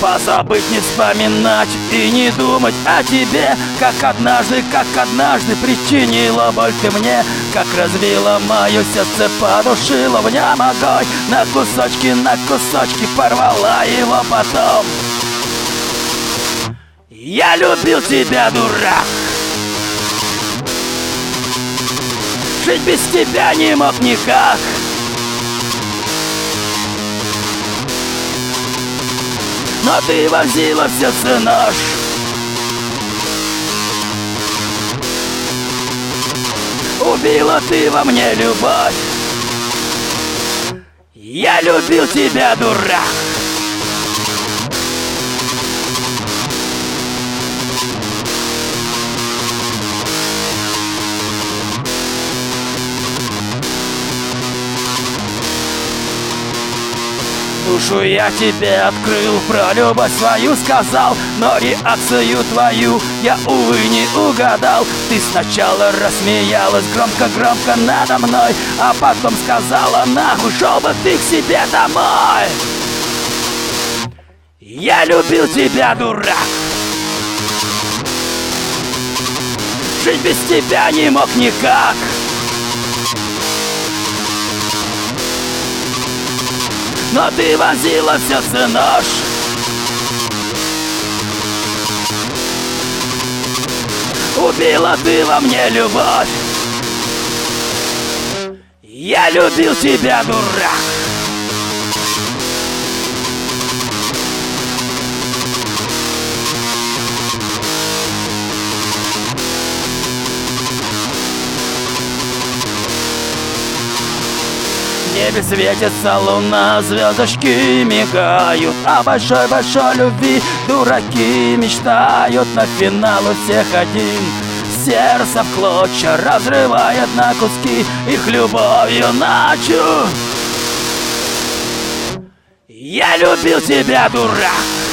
Позабыть, не вспоминать и не думать о тебе Как однажды, как однажды причинила боль ты мне Как развила мое сердце, подушила в нем огонь На кусочки, на кусочки порвала его потом. Я любил тебя, дурак. Жить без тебя не мог никак Но ты возила в сердце нож Убила ты во мне любовь. Я любил тебя, дурак Душу я тебе открыл, про любовь свою сказал Но реакцию твою я, увы, не угадал. Ты сначала рассмеялась громко-громко надо мной А потом сказала, нахуй, шел бы ты к себе домой. Я любил тебя, дурак. Жить без тебя не мог никак Но ты возила в сердце нож Убила ты во мне любовь. Я любил тебя, дурак небе светится луна, звездочки мигают. О большой-большой любви дураки мечтают. На финал у всех один Сердце в клочья разрывает на куски. Их любовью ночью Я любил тебя, дурак